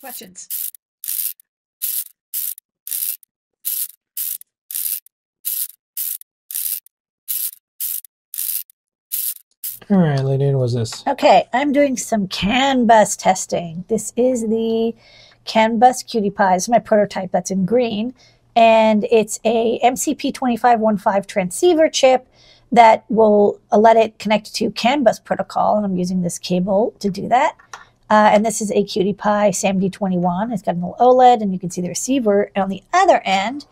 questions. All right, lady, what was this? Okay, I'm doing some CAN bus testing. This is the CAN bus QT Py. This is my prototype that's in green. And it's a MCP2515 transceiver chip that will let it connect to CAN bus protocol. And I'm using this cable to do that. Uh, and this is a QT Py SAMD21. It's got an OLED, and you can see the receiver. And on the other end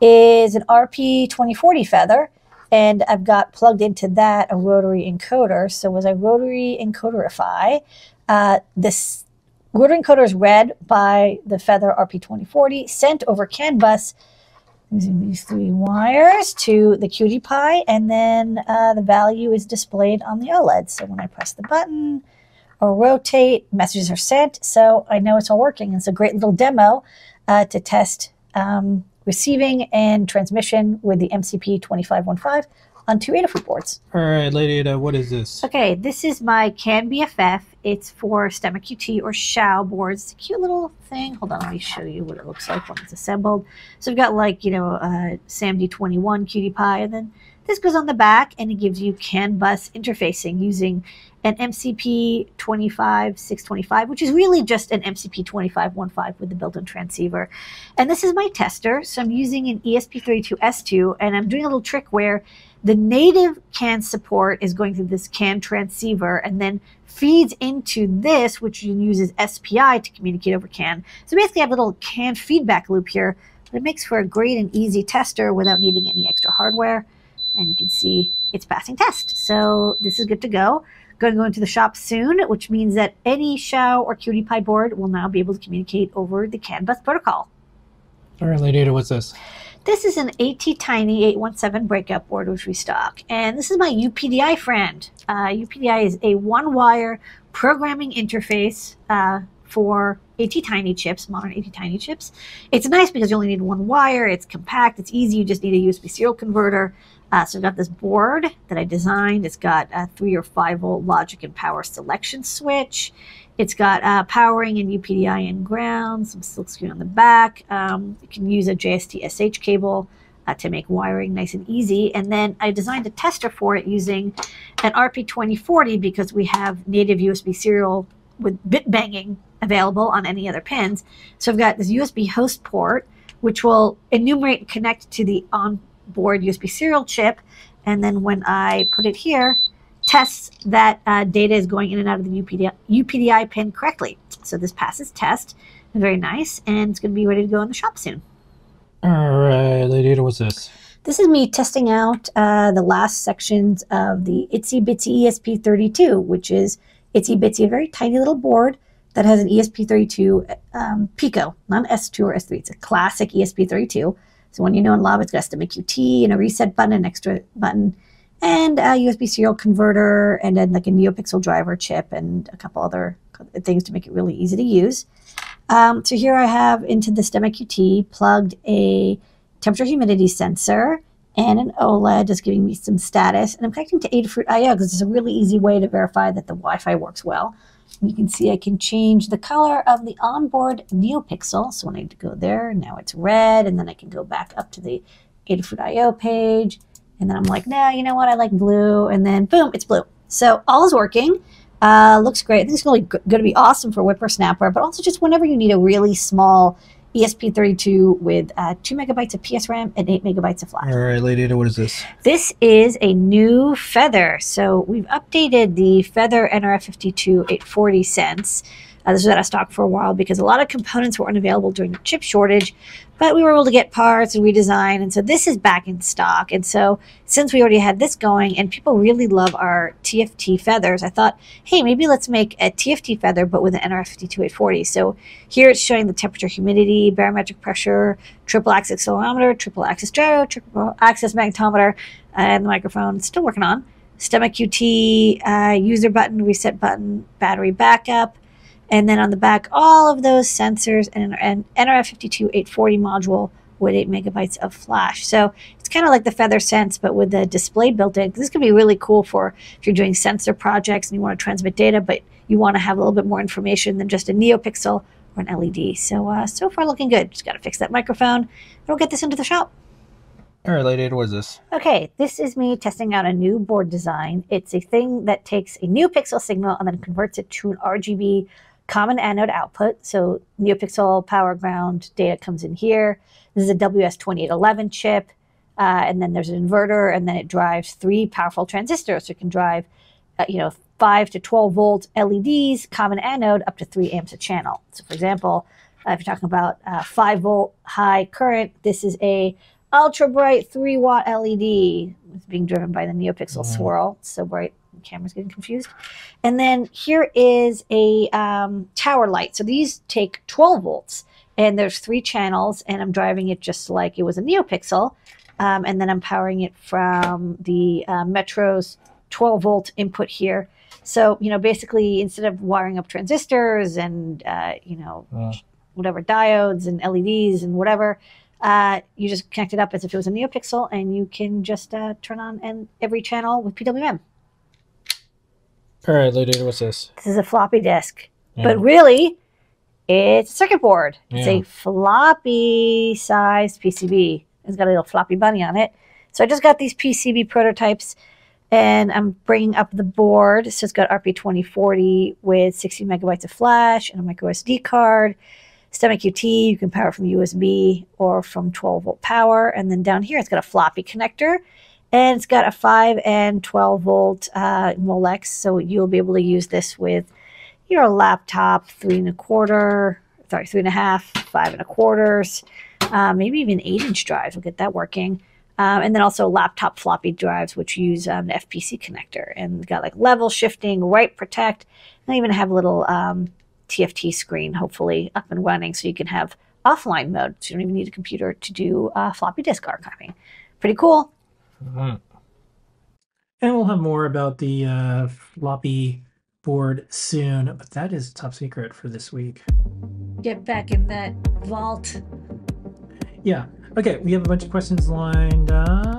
is an RP2040 feather and I've got plugged into that a rotary encoder. So as I rotary encoderify, uh, this rotary encoder is read by the Feather RP2040, sent over CAN bus using these three wires to the QT Py, and then uh, the value is displayed on the OLED. So when I press the button or rotate, messages are sent. So I know it's all working. It's a great little demo uh, to test um, receiving and transmission with the MCP 2515 on two Adafruit boards. All right, Lady Ada, what is this? Okay, this is my CAN BFF. It's for STEMMA QT or Xiao boards. It's a cute little thing. Hold on, let me show you what it looks like when it's assembled. So we've got like, you know, uh, SAMD21 QT Py, and then this goes on the back and it gives you CAN bus interfacing using an MCP 25625, which is really just an MCP 2515 with the built-in transceiver. And this is my tester. So I'm using an ESP32S2 and I'm doing a little trick where the native CAN support is going through this CAN transceiver and then feeds into this, which uses SPI to communicate over CAN. So basically I have a little CAN feedback loop here, but it makes for a great and easy tester without needing any extra hardware. And you can see it's passing test. So this is good to go going to go into the shop soon, which means that any Xiao or QT Py board will now be able to communicate over the CAN bus protocol. All right, Lady Ada, what's this? This is an ATtiny 817 breakout board, which we stock. And this is my UPDI friend. Uh, UPDI is a one-wire programming interface uh, for ATtiny chips, modern ATtiny chips. It's nice because you only need one wire. It's compact. It's easy. You just need a USB serial converter. Uh, so I've got this board that I designed. It's got a three or five volt logic and power selection switch. It's got uh, powering and UPDI and ground, some silkscreen on the back. Um, you can use a JST SH cable uh, to make wiring nice and easy. And then I designed a tester for it using an RP2040 because we have native USB serial with bit banging available on any other pins. So I've got this USB host port, which will enumerate and connect to the on board USB serial chip. And then when I put it here, tests that uh, data is going in and out of the UPDI, UPDI pin correctly. So this passes test. Very nice. And it's going to be ready to go in the shop soon. All right, Lady Ada, what's this? This is me testing out uh, the last sections of the ItsyBitsy ESP32, which is ItsyBitsy, a very tiny little board that has an ESP32 um, Pico, not S2 or S3. It's a classic ESP32. So when you know in Lab, it's got a STEMMA QT and a reset button, an extra button, and a USB serial converter, and then like a NeoPixel driver chip and a couple other things to make it really easy to use. Um, so here I have into the STEMMA QT plugged a temperature humidity sensor and an OLED just giving me some status. And I'm connecting to Adafruit IO because it's a really easy way to verify that the Wi-Fi works well. You can see I can change the color of the onboard NeoPixel. So when I go there, now it's red, and then I can go back up to the Adafruit IO page, and then I'm like, no, you know what, I like blue, and then boom, it's blue. So all is working. Uh, looks great. I think it's really going to be awesome for WipperSnapper, but also just whenever you need a really small ESP32 with uh, 2 megabytes of PSRAM and 8 megabytes of flash. All right, Lady Ada, what is this? This is a new Feather. So we've updated the Feather NRF52 840 Sense. Uh, this was out of stock for a while because a lot of components were unavailable during the chip shortage, but we were able to get parts and redesign. And so this is back in stock. And so since we already had this going and people really love our TFT feathers, I thought, hey, maybe let's make a TFT feather, but with an NRF52840. So here it's showing the temperature, humidity, barometric pressure, triple axis accelerometer, triple axis gyro, triple axis magnetometer, and the microphone. Still working on. STEMMA QT, uh, user button, reset button, battery backup. And then on the back, all of those sensors and an NRF52840 module with 8 megabytes of flash. So it's kind of like the Feather Sense, but with the display built in. This could be really cool for if you're doing sensor projects and you want to transmit data, but you want to have a little bit more information than just a NeoPixel or an LED. So uh, so far looking good. Just got to fix that microphone. and We'll get this into the shop. All right, Lady Ada, what is this? Okay, this is me testing out a new board design. It's a thing that takes a NeoPixel signal and then converts it to an RGB common anode output. So NeoPixel power ground data comes in here. This is a WS2811 chip. Uh, and then there's an inverter, and then it drives three powerful transistors. So it can drive, uh, you know, 5 to 12 volt LEDs, common anode, up to 3 amps a channel. So, for example, uh, if you're talking about uh, 5 volt high current, this is a ultra bright 3 watt LED. It's being driven by the NeoPixel Mhm. swirl. It's so bright, camera's getting confused. And then here is a um, tower light. So these take 12 volts, and there's three channels, and I'm driving it just like it was a NeoPixel. Um, and then I'm powering it from the uh, Metro's 12 volt input here. So, you know, basically, instead of wiring up transistors and, uh, you know, Uh, whatever diodes and LEDs and whatever, uh, you just connect it up as if it was a NeoPixel and you can just uh, turn on and every channel with PWM. All right, Lady what's this? This is a floppy disk, Yeah. but really, it's a circuit board. It's Yeah. a floppy sized PCB. It's got a little floppy bunny on it. So I just got these PCB prototypes and I'm bringing up the board. So it's got RP2040 with 60 megabytes of flash and a micro SD card. STEMMA QT, you can power from USB or from 12 volt power. And then down here, it's got a floppy connector and it's got a 5 and 12 volt uh, Molex. So you'll be able to use this with your laptop, three and a quarter, sorry, three and a half, five and a quarters, uh, maybe even eight inch drives. We'll get that working. Um, and then also laptop floppy drives, which use um, the FPC connector and got like level shifting, write protect, and even have a little um, TFT screen, hopefully up and running, so you can have offline mode. So you don't even need a computer to do uh, floppy disk archiving. Pretty cool. Mhm. And we'll have more about the uh, floppy board soon, but that is top secret for this week. Get back in that vault. Yeah. Okay, we have a bunch of questions lined up.